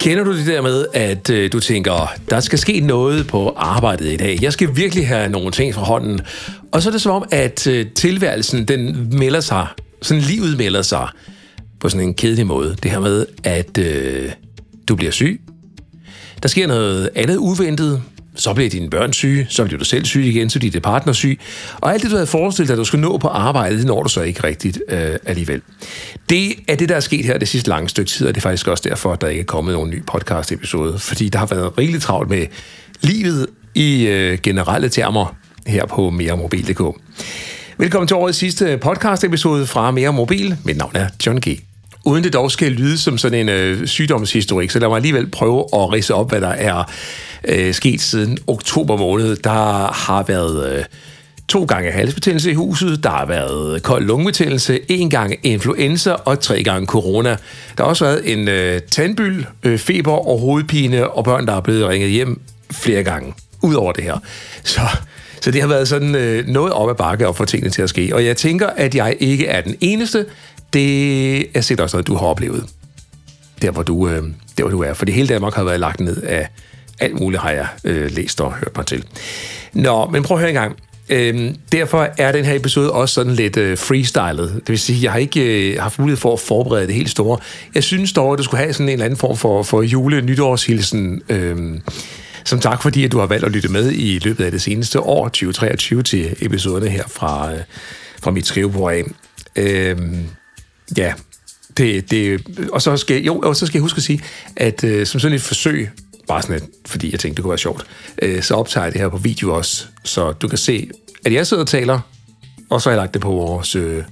Kender du det der med, at øh, du tænker, der skal ske noget på arbejdet i dag? Jeg skal virkelig have nogle ting fra hånden. Og så er det som om, at øh, tilværelsen, den melder sig, sådan livet melder sig på sådan en kedelig måde. Det her med, at øh, du bliver syg. Der sker noget andet uventet så bliver dine børn syge, så bliver du selv syg igen, så bliver det partner syg. Og alt det, du havde forestillet dig, at du skulle nå på arbejdet, det når du så ikke rigtigt øh, alligevel. Det er det, der er sket her det sidste lange stykke tid, og det er faktisk også derfor, at der ikke er kommet nogen ny podcast-episode. Fordi der har været rigeligt travlt med livet i øh, generelle termer her på meremobil.dk. Velkommen til årets sidste podcast-episode fra Mere Mobil. Mit navn er John G. Uden det dog skal lyde som sådan en øh, sygdomshistorik, så lad mig alligevel prøve at rise op, hvad der er øh, sket siden oktober måned. Der har været... Øh, to gange halsbetændelse i huset, der har været kold lungebetændelse, en gang influenza og tre gange corona. Der har også været en øh, tandbyld, øh, feber og hovedpine, og børn, der er blevet ringet hjem flere gange. Udover det her. Så, så det har været sådan øh, noget op ad bakke at få tingene til at ske. Og jeg tænker, at jeg ikke er den eneste. Det er sikkert også noget, du har oplevet. Der, hvor du, øh, der, hvor du er. For det hele Danmark har været lagt ned af alt muligt, har jeg øh, læst og hørt mig til. Nå, men prøv at høre en gang. Øhm, derfor er den her episode også sådan lidt øh, freestylet. Det vil sige, jeg har ikke øh, haft mulighed for at forberede det helt store. Jeg synes dog, at du skulle have sådan en eller anden form for, for jule-nytårshilsen. Øhm, som tak, fordi at du har valgt at lytte med i løbet af det seneste år, 2023, til episoderne her fra, øh, fra mit skrivebord af. Øhm, ja, det, det, og så skal, jo, og så skal jeg huske at sige, at øh, som sådan et forsøg bare sådan et, fordi jeg tænkte, det kunne være sjovt, øh, så optager jeg det her på video også, så du kan se, at jeg sidder og taler, og så har jeg lagt det på vores øh,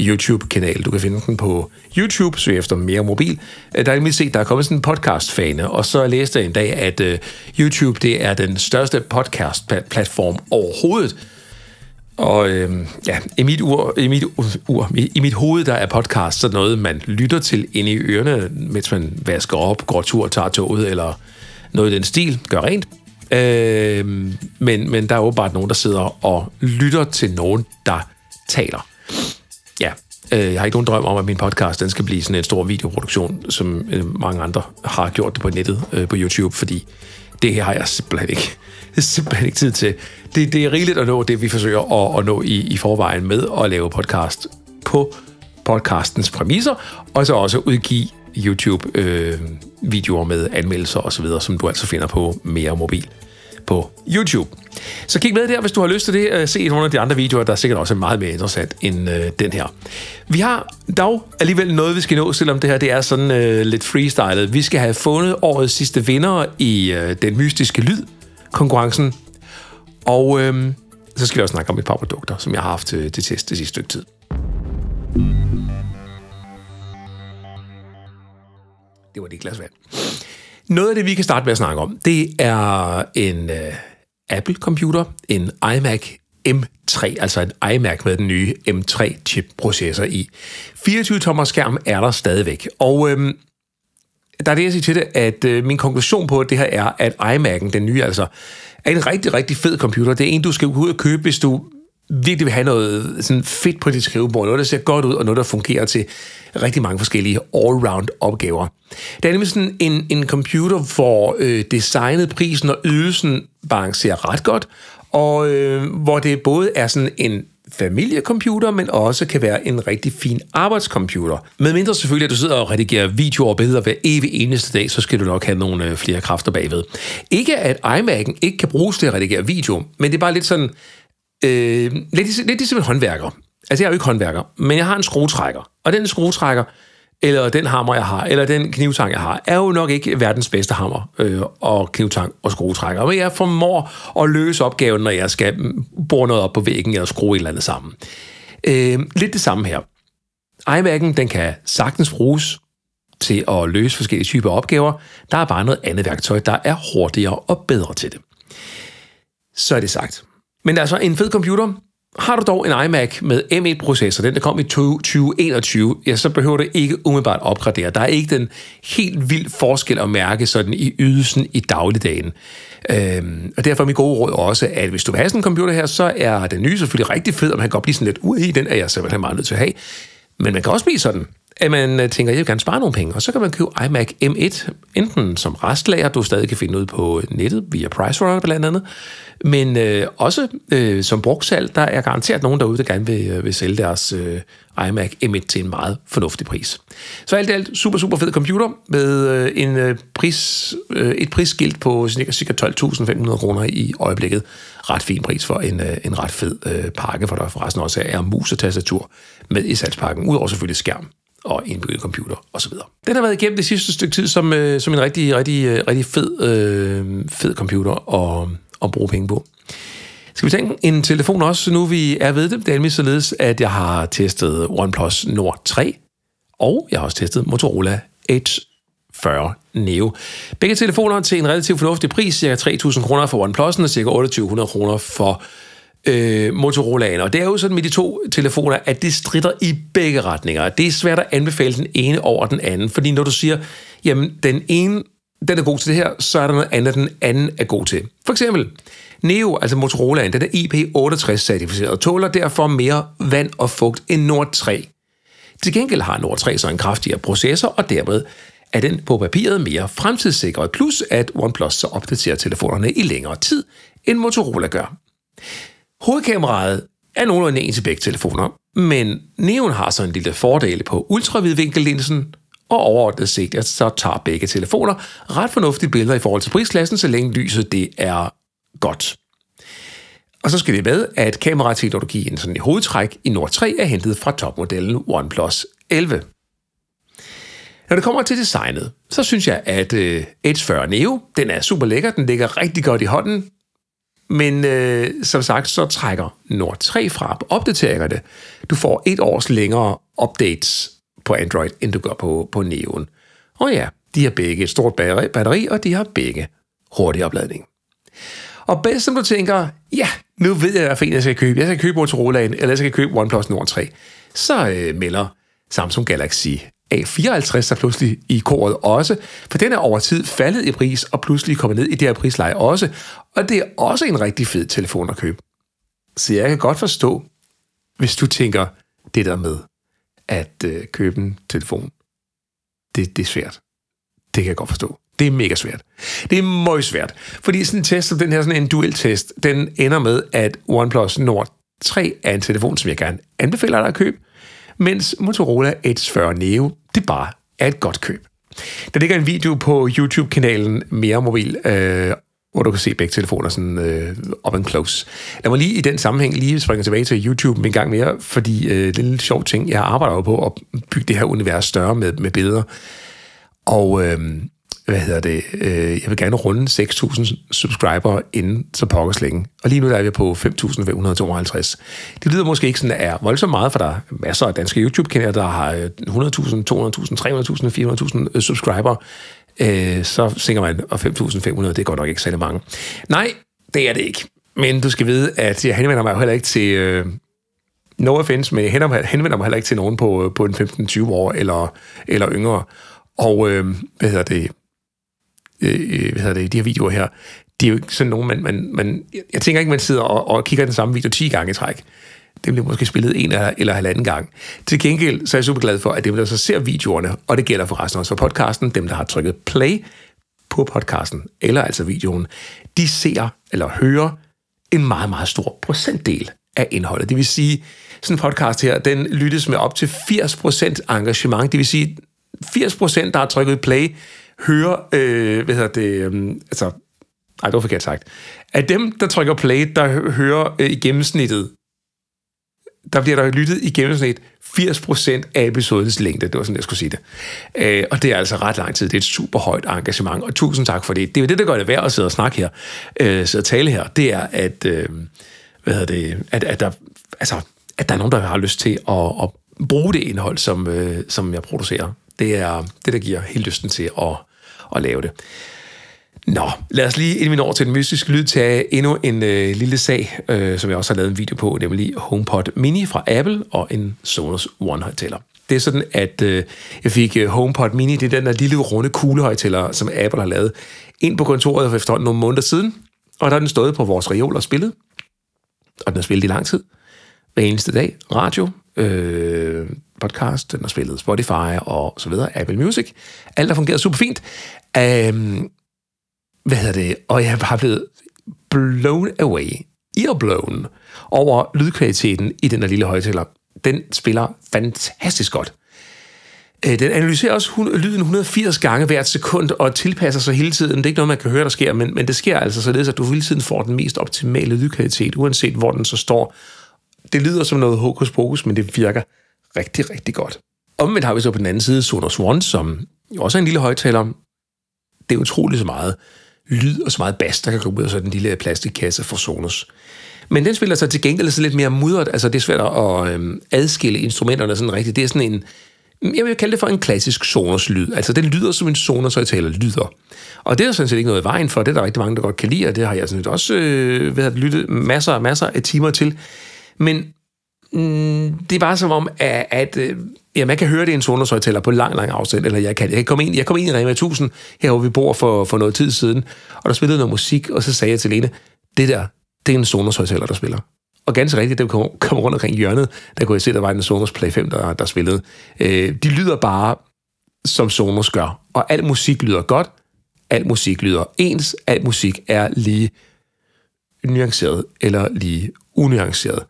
YouTube-kanal. Du kan finde den på YouTube, søg efter mere mobil. Øh, der er lige set, der er kommet sådan en podcast-fane, og så læste jeg en dag, at øh, YouTube det er den største podcast-platform overhovedet. Og øh, ja, i mit, ur, i, mit ur, i mit hoved, der er podcast sådan noget, man lytter til inde i ørerne, mens man vasker op, går tur, tager toget, eller noget i den stil, gør rent. Øh, men, men der er åbenbart nogen, der sidder og lytter til nogen, der taler. Ja, øh, jeg har ikke nogen drøm om, at min podcast den skal blive sådan en stor videoproduktion, som øh, mange andre har gjort det på nettet, øh, på YouTube, fordi det her har jeg simpelthen ikke, simpelthen ikke tid til. Det, det er rigeligt at nå det, vi forsøger at, at nå i, i forvejen med at lave podcast på podcastens præmisser, og så også udgive YouTube-videoer øh, med anmeldelser osv., som du altså finder på Mere Mobil på YouTube. Så kig med der, hvis du har lyst til det. Øh, se nogle af de andre videoer, der er sikkert også meget mere interessant end øh, den her. Vi har dog alligevel noget, vi skal nå, selvom det her det er sådan øh, lidt freestylet. Vi skal have fundet årets sidste vinder i øh, den mystiske lyd-konkurrencen. Og øh, så skal vi også snakke om et par produkter, som jeg har haft til, til test det sidste stykke tid. Det var det glas vand. Noget af det, vi kan starte med at snakke om, det er en øh, uh, Apple-computer, en iMac M3, altså en iMac med den nye M3-chip-processor i. 24-tommer skærm er der stadigvæk. Og øhm, der er det, jeg siger til det, at øh, min konklusion på det her er, at iMac'en, den nye altså, er en rigtig, rigtig fed computer. Det er en, du skal ud og købe, hvis du virkelig vil have noget sådan fedt på dit skrivebord, noget, der ser godt ud, og noget, der fungerer til rigtig mange forskellige all-round opgaver. Det er nemlig sådan en, en computer, hvor øh, designet, prisen og ydelsen balancerer ret godt, og øh, hvor det både er sådan en familiecomputer, men også kan være en rigtig fin arbejdscomputer. Med mindre selvfølgelig, at du sidder og redigerer videoer og billeder hver evig eneste dag, så skal du nok have nogle øh, flere kræfter bagved. Ikke at iMac'en ikke kan bruges til at redigere video, men det er bare lidt sådan, øh, lidt, ligesom- lidt ligesom en håndværker. Altså, jeg er jo ikke håndværker, men jeg har en skruetrækker. Og den skruetrækker, eller den hammer, jeg har, eller den knivtang, jeg har, er jo nok ikke verdens bedste hammer øh, og knivtang og skruetrækker. Men jeg formår at løse opgaven, når jeg skal bore noget op på væggen eller skrue et eller andet sammen. Øh, lidt det samme her. iMac'en, den kan sagtens bruges til at løse forskellige typer opgaver. Der er bare noget andet værktøj, der er hurtigere og bedre til det. Så er det sagt. Men altså, en fed computer, har du dog en iMac med M1-processor, den der kom i 2021, ja, så behøver du ikke umiddelbart opgradere. Der er ikke den helt vild forskel at mærke sådan i ydelsen i dagligdagen. Øhm, og derfor er mit gode råd også, at hvis du vil have sådan en computer her, så er den nye selvfølgelig rigtig fed, og man kan godt blive sådan lidt, ui, den er jeg simpelthen meget nødt til at have. Men man kan også blive sådan, at man øh, tænker, jeg vil gerne spare nogle penge, og så kan man købe iMac M1, enten som restlager, du stadig kan finde ud på øh, nettet via PriceRunner blandt andet, men øh, også øh, som brugsalg, der er garanteret nogen derude, der gerne vil, øh, vil sælge deres øh, iMac M1 til en meget fornuftig pris. Så alt i alt super, super fed computer med øh, en øh, pris, øh, et prisskilt på ca. 12.500 kroner i øjeblikket. Ret fin pris for en, øh, en ret fed øh, pakke, for der forresten også er mus og tastatur med i salgspakken, udover selvfølgelig skærm og indbygget computer osv. Den har været igennem det sidste stykke tid som, øh, som en rigtig, rigtig, øh, rigtig fed, øh, fed computer at, at bruge penge på. Skal vi tænke en telefon også, nu vi er ved det? Det er nemlig således, at jeg har testet OnePlus Nord 3, og jeg har også testet Motorola Edge 40 Neo. Begge telefoner til en relativt fornuftig pris, ca. 3.000 kroner for OnePlus'en og ca. 2.800 kroner for øh, Motorola'en. Og det er jo sådan med de to telefoner, at det strider i begge retninger. Det er svært at anbefale den ene over den anden, fordi når du siger, jamen den ene den er god til det her, så er der noget andet, den anden er god til. For eksempel, Neo, altså Motorolaen, den er IP68-certificeret og tåler derfor mere vand og fugt end Nord 3. Til gengæld har Nord 3 så en kraftigere processor, og dermed er den på papiret mere fremtidssikret, plus at OnePlus så opdaterer telefonerne i længere tid, end Motorola gør. Hovedkameraet er nogenlunde ens i begge telefoner, men Neon har så en lille fordel på ultravidvinkellinsen, og overordnet set, at så tager begge telefoner ret fornuftige billeder i forhold til prisklassen, så længe lyset det er godt. Og så skal det med, at kamerateknologien sådan i hovedtræk i Nord 3 er hentet fra topmodellen OnePlus 11. Når det kommer til designet, så synes jeg, at øh, Edge 40 Neo, den er super lækker, den ligger rigtig godt i hånden, men øh, som sagt, så trækker Nord 3 fra på opdateringerne. Du får et års længere updates på Android, end du gør på, på Neon. Og ja, de har begge et stort batteri, batteri og de har begge hurtig opladning. Og bedst som du tænker, ja, nu ved jeg, hvad jeg skal købe. Jeg skal købe Motorola'en, eller jeg skal købe OnePlus Nord 3. Så øh, melder Samsung Galaxy A54 sig pludselig i koret også, for den er over tid faldet i pris og pludselig kommet ned i det her prisleje også, og det er også en rigtig fed telefon at købe. Så jeg kan godt forstå, hvis du tænker det der med at øh, købe en telefon. Det, det er svært. Det kan jeg godt forstå. Det er mega svært. Det er meget svært. Fordi sådan en test som den her, sådan en duel-test, den ender med, at OnePlus Nord 3 er en telefon, som jeg gerne anbefaler dig at købe, mens Motorola Edge 40 Neo, det bare er et godt køb. Der ligger en video på YouTube-kanalen Mere Mobil, øh, hvor du kan se begge telefoner sådan øh, up and close. Lad mig lige i den sammenhæng lige springe tilbage til YouTube en gang mere, fordi øh, det er en lille sjov ting. Jeg arbejder jo på at bygge det her univers større med, med billeder. Og øh, hvad hedder det, øh, jeg vil gerne runde 6.000 subscriber inden så pokkers længe. Og lige nu der er vi på 5.552. Det lyder måske ikke sådan, er voldsomt meget, for der er masser af danske YouTube-kanaler, der har 100.000, 200.000, 300.000, 400.000 subscriber. Øh, så tænker man, og 5.500, det er godt nok ikke særlig mange. Nej, det er det ikke. Men du skal vide, at jeg henvender mig jo heller ikke til... Øh, no offense, men jeg henvender mig heller ikke til nogen på, øh, på en 15-20 år eller, eller yngre. Og øh, hvad hedder det? Øh, hvad hedder det, de her videoer her, det er jo ikke sådan nogen, man, man, man jeg tænker ikke, man sidder og, og kigger den samme video 10 gange i træk. Dem bliver måske spillet en eller, eller halvanden gang. Til gengæld så er jeg super glad for, at dem, der så ser videoerne, og det gælder forresten også for podcasten, dem, der har trykket play på podcasten, eller altså videoen, de ser eller hører en meget, meget stor procentdel af indholdet. Det vil sige, sådan en podcast her, den lyttes med op til 80% engagement. Det vil sige, 80% der har trykket play, hører, øh, hvad hedder det, øh, altså, nej, det var forkert sagt, Af dem, der trykker play, der hører øh, i gennemsnittet, der bliver der lyttet i gennemsnit 80% af episodens længde. Det var sådan, jeg skulle sige det. Øh, og det er altså ret lang tid. Det er et super højt engagement, og tusind tak for det. Det er jo det, der gør det værd at sidde og snakke her, øh, sidde og tale her. Det er, at, øh, hvad hedder det, at, at, der, altså, at der er nogen, der har lyst til at, at bruge det indhold, som, øh, som jeg producerer. Det er det, der giver helt lysten til at, at lave det. Nå, lad os lige, inden vi når til den mystiske lyd, tage endnu en øh, lille sag, øh, som jeg også har lavet en video på, nemlig HomePod Mini fra Apple og en Sonos One-højtaler. Det er sådan, at øh, jeg fik øh, HomePod Mini, det er den der lille runde kuglehøjtaler, som Apple har lavet, ind på kontoret for efterhånden nogle måneder siden, og der er den stået på vores reol og spillet, og den har spillet i lang tid, hver eneste dag, radio, øh, podcast, den har spillet Spotify og så videre, Apple Music. Alt har fungeret super fint. Um, hvad hedder det? Og jeg er bare blevet blown away, earblown, over lydkvaliteten i den her lille højtaler. Den spiller fantastisk godt. Øh, den analyserer også lyden 180 gange hvert sekund og tilpasser sig hele tiden. Det er ikke noget, man kan høre, der sker, men, men det sker altså således, at du hele tiden får den mest optimale lydkvalitet, uanset hvor den så står. Det lyder som noget hokus pokus, men det virker rigtig, rigtig godt. Omvendt har vi så på den anden side Sonos One, som også er en lille højtaler. Det er utroligt så meget lyd og så meget bas, der kan komme ud af sådan en lille plastikkasse fra Sonos. Men den spiller så til gengæld så lidt mere mudret, altså det er svært at øh, adskille instrumenterne sådan rigtigt. Det er sådan en, jeg vil kalde det for en klassisk Sonos-lyd. Altså, den lyder som en Sonos-højtaler lyder. Og det er sådan set ikke noget i vejen for. Det er der rigtig mange, der godt kan lide, og det har jeg sådan set også øh, ved at lytte masser og masser af timer til. Men mm, det er bare som om, at, at øh, ja, man kan høre det i en Sonos-højtaler på lang, lang afstand, eller jeg kan, jeg kan komme ind, jeg kom ind i Rema 1000, her hvor vi bor for, for noget tid siden, og der spillede noget musik, og så sagde jeg til Lene, det der, det er en Sonos-højtaler, der spiller. Og ganske rigtigt, det kom, kom rundt omkring hjørnet, der kunne jeg se, at der var en Sonos Play 5, der, der spillede. Øh, de lyder bare, som Sonos gør. Og al musik lyder godt, al musik lyder ens, al musik er lige nuanceret eller lige unuanceret.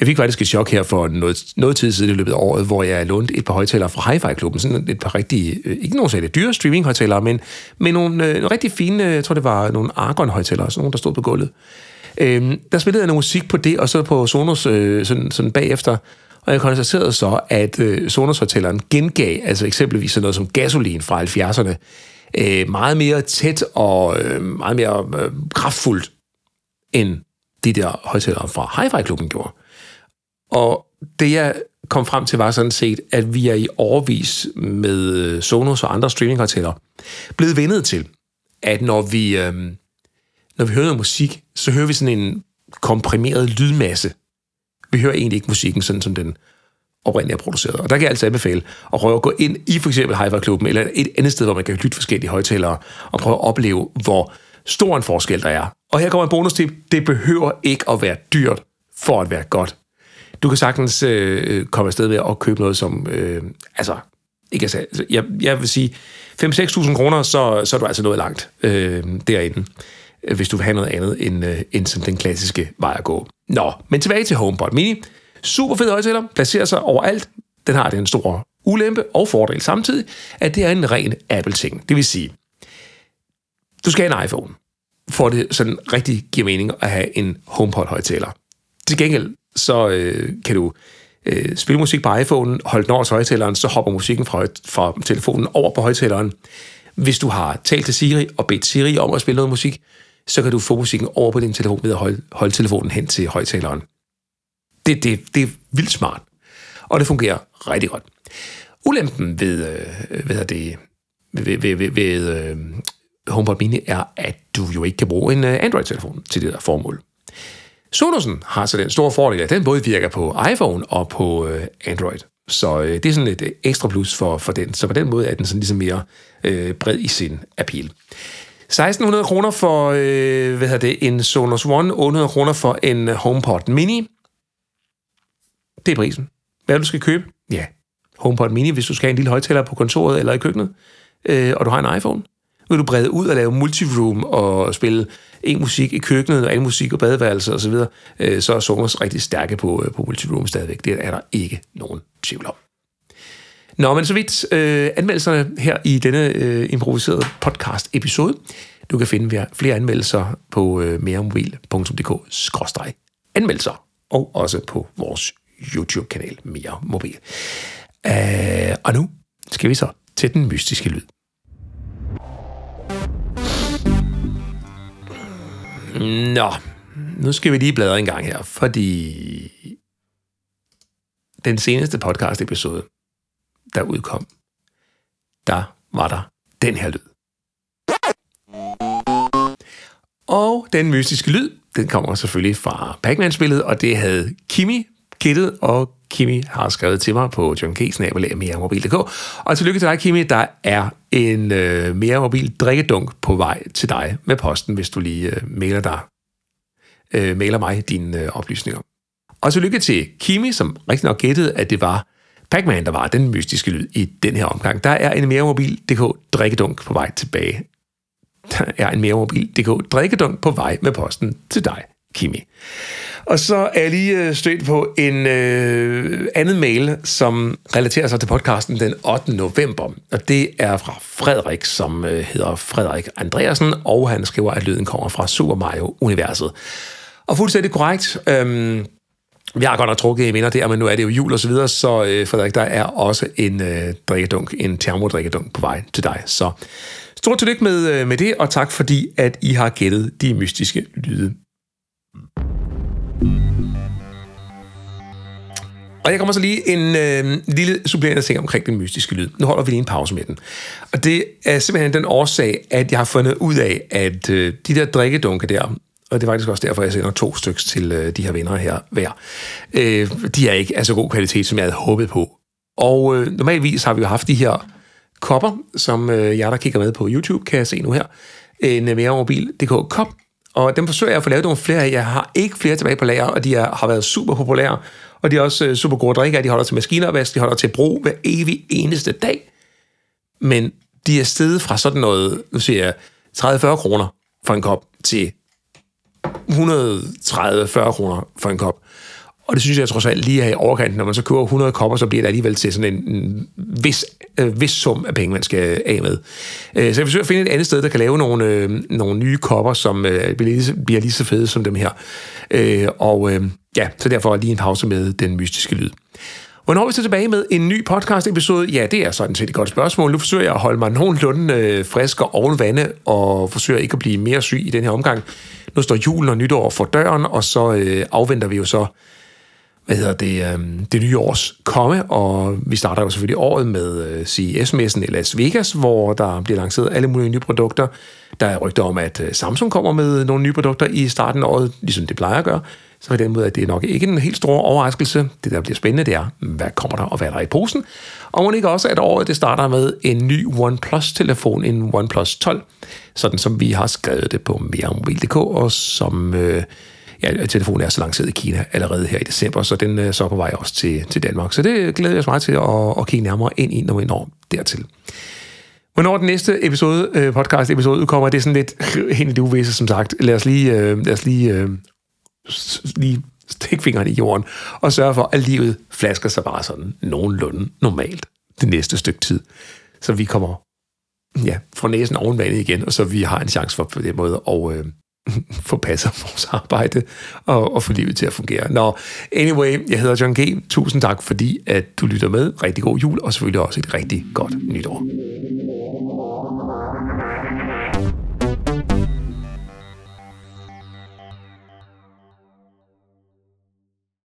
Jeg fik faktisk et chok her for noget, noget tid siden i løbet af året, hvor jeg lånte et par højtalere fra Hi-Fi-klubben. Sådan et par rigtig, øh, ikke nogen særlig dyre streaming-højtalere, men, men nogle, øh, rigtig fine, øh, jeg tror det var nogle Argon-højtalere, sådan nogle, der stod på gulvet. Øhm, der spillede jeg noget musik på det, og så på Sonos øh, sådan, sådan bagefter, og jeg konstaterede så, at øh, Sonos-fortælleren gengav, altså eksempelvis sådan noget som gasolin fra 70'erne, øh, meget mere tæt og øh, meget mere øh, kraftfuldt, end de der højtalere fra Hi-Fi-klubben gjorde. Og det jeg kom frem til var sådan set, at vi er i overvis med øh, Sonos og andre streaminghøjtalere blevet vendet til, at når vi... Øh, når vi hører noget musik, så hører vi sådan en komprimeret lydmasse. Vi hører egentlig ikke musikken sådan, som den oprindeligt er produceret. Og der kan jeg altså anbefale at prøve at gå ind i for eksempel hi klubben eller et andet sted, hvor man kan lytte forskellige højtalere, og prøve at opleve, hvor stor en forskel der er. Og her kommer en bonus tip. Det behøver ikke at være dyrt for at være godt. Du kan sagtens øh, øh, komme afsted med at købe noget, som... Øh, altså, ikke altså, jeg, jeg vil sige, 5-6.000 kroner, så, så er du altså nået langt øh, derinde. Hvis du vil have noget andet end, øh, end sådan den klassiske vej at gå. Nå, men tilbage til HomePod Mini. Super fed højtaler, placerer sig overalt. Den har den store ulempe og fordel samtidig, at det er en ren Apple-ting. Det vil sige, du skal have en iPhone, for det sådan rigtig giver mening at have en HomePod-højtaler. Til gengæld, så øh, kan du øh, spille musik på iPhone, holde den over til højtaleren, så hopper musikken fra, fra telefonen over på højtaleren. Hvis du har talt til Siri og bedt Siri om at spille noget musik, så kan du få musikken over på din telefon ved at holde, holde telefonen hen til højtaleren. Det, det, det er vildt smart, og det fungerer rigtig godt. Ulempen ved, øh, ved, det, ved, ved, ved, ved øh, HomePod Mini er, at du jo ikke kan bruge en øh, Android-telefon til det der formål. Sonosen har så den store fordel, at den både virker på iPhone og på øh, Android. Så øh, det er sådan et øh, ekstra plus for, for den. Så på den måde er den sådan ligesom mere øh, bred i sin appeal. 1600 kroner for øh, hvad hedder det, en Sonos One, 800 kroner for en øh, HomePod Mini. Det er prisen. Hvad du skal købe? Ja, HomePod Mini, hvis du skal have en lille højtaler på kontoret eller i køkkenet, øh, og du har en iPhone. Vil du brede ud og lave multiroom og spille en musik i køkkenet og anden musik og badeværelse osv., så, øh, så er Sonos rigtig stærke på, øh, på multiroom stadigvæk. Det er der ikke nogen tvivl om. Nå, men så vidt øh, anmeldelserne her i denne øh, improviserede podcast-episode. Du kan finde flere anmeldelser på øh, meremobil.dk-anmeldelser, og også på vores YouTube-kanal Mere Mobil. Uh, og nu skal vi så til den mystiske lyd. Nå, nu skal vi lige bladre en gang her, fordi den seneste podcast-episode, der udkom, der var der den her lyd. Og den mystiske lyd, den kommer selvfølgelig fra Pac-Man-spillet, og det havde Kimi kittet, og Kimi har skrevet til mig på johnkesnabelag.meremobil.dk. Og tillykke til dig, Kimi, der er en øh, mere mobil drikkedunk på vej til dig med posten, hvis du lige øh, mailer dig, øh, mailer mig dine øh, oplysninger. Og tillykke til Kimi, som rigtig nok gættede, at det var Pac-Man, der var den mystiske lyd i den her omgang. Der er en mere mobil.dk drikkedunk på vej tilbage. Der er en mere mobil.dk drikkedunk på vej med posten til dig, Kimi. Og så er jeg lige øh, stødt på en øh, anden mail, som relaterer sig til podcasten den 8. november. Og det er fra Frederik, som øh, hedder Frederik Andreasen, og han skriver, at lyden kommer fra Super Mario-universet. Og fuldstændig korrekt. Øh, vi har godt nok trukket i minder der, men nu er det jo jul og så videre, så øh, Frederik, der er også en øh, drikkedunk, en termodrikkedunk på vej til dig. Så stort tillykke med, øh, med det, og tak fordi, at I har gættet de mystiske lyde. Og jeg kommer så lige en øh, lille supplerende ting omkring den mystiske lyd. Nu holder vi lige en pause med den. Og det er simpelthen den årsag, at jeg har fundet ud af, at øh, de der drikkedunke der, og det er faktisk også derfor, jeg sender to stykker til øh, de her venner her hver, øh, de er ikke af så god kvalitet, som jeg havde håbet på. Og øh, normalvis har vi jo haft de her kopper, som øh, jeg, der kigger med på YouTube, kan jeg se nu her. Øh, en øh, mere mobil.dk kop, og dem forsøger jeg at få lavet nogle flere af. Jeg har ikke flere tilbage på lager, og de er, har været super populære. Og de er også øh, super gode drikker, De holder til maskinopvask, de holder til brug hver evig eneste dag. Men de er steget fra sådan noget, nu siger jeg, 30-40 kroner for en kop til 130-40 kroner for en kop. Og det synes jeg trods alt lige er i overkanten. Når man så køber 100 kopper, så bliver det alligevel til sådan en, en vis, øh, vis sum af penge, man skal af med. Øh, så jeg forsøger at finde et andet sted, der kan lave nogle, øh, nogle nye kopper, som øh, bliver, lige, bliver lige så fede som dem her. Øh, og øh, ja, så derfor lige en pause med den mystiske lyd. Hvornår er vi så tilbage med en ny podcast-episode? Ja, det er sådan set et godt spørgsmål. Nu forsøger jeg at holde mig nogenlunde øh, frisk og oven vande, og forsøger ikke at blive mere syg i den her omgang. Nu står julen og nytår for døren, og så øh, afventer vi jo så hvad hedder det, øh, det nye års komme, og vi starter jo selvfølgelig året med øh, CES-messen i Las Vegas, hvor der bliver lanceret alle mulige nye produkter. Der er rygter om, at øh, Samsung kommer med nogle nye produkter i starten af året, ligesom det plejer at gøre. Så på den måde, at det er nok ikke en helt stor overraskelse. Det, der bliver spændende, det er, hvad kommer der, og hvad er der i posen? Og må ikke også, at året det starter med en ny OnePlus-telefon, en OnePlus 12, sådan som vi har skrevet det på meremobil.dk, og som... Øh, ja, telefonen er så lanceret i Kina allerede her i december, så den øh, er så på vej også til, til Danmark. Så det glæder jeg mig meget til at, at kigge nærmere ind i, når vi når dertil. Hvornår den næste episode, øh, podcast episode udkommer, det er sådan lidt hen i det uvisse, som sagt. Lad os lige, øh, lad os lige, øh, lige stikke fingeren i jorden og sørge for, at livet flasker sig bare sådan nogenlunde normalt det næste stykke tid. Så vi kommer ja, fra næsen oven vandet igen, og så vi har en chance for på den måde at, øh, få passet vores arbejde og, og få livet til at fungere. Nå, anyway, jeg hedder John G. Tusind tak, fordi at du lytter med. Rigtig god jul, og selvfølgelig også et rigtig godt nytår.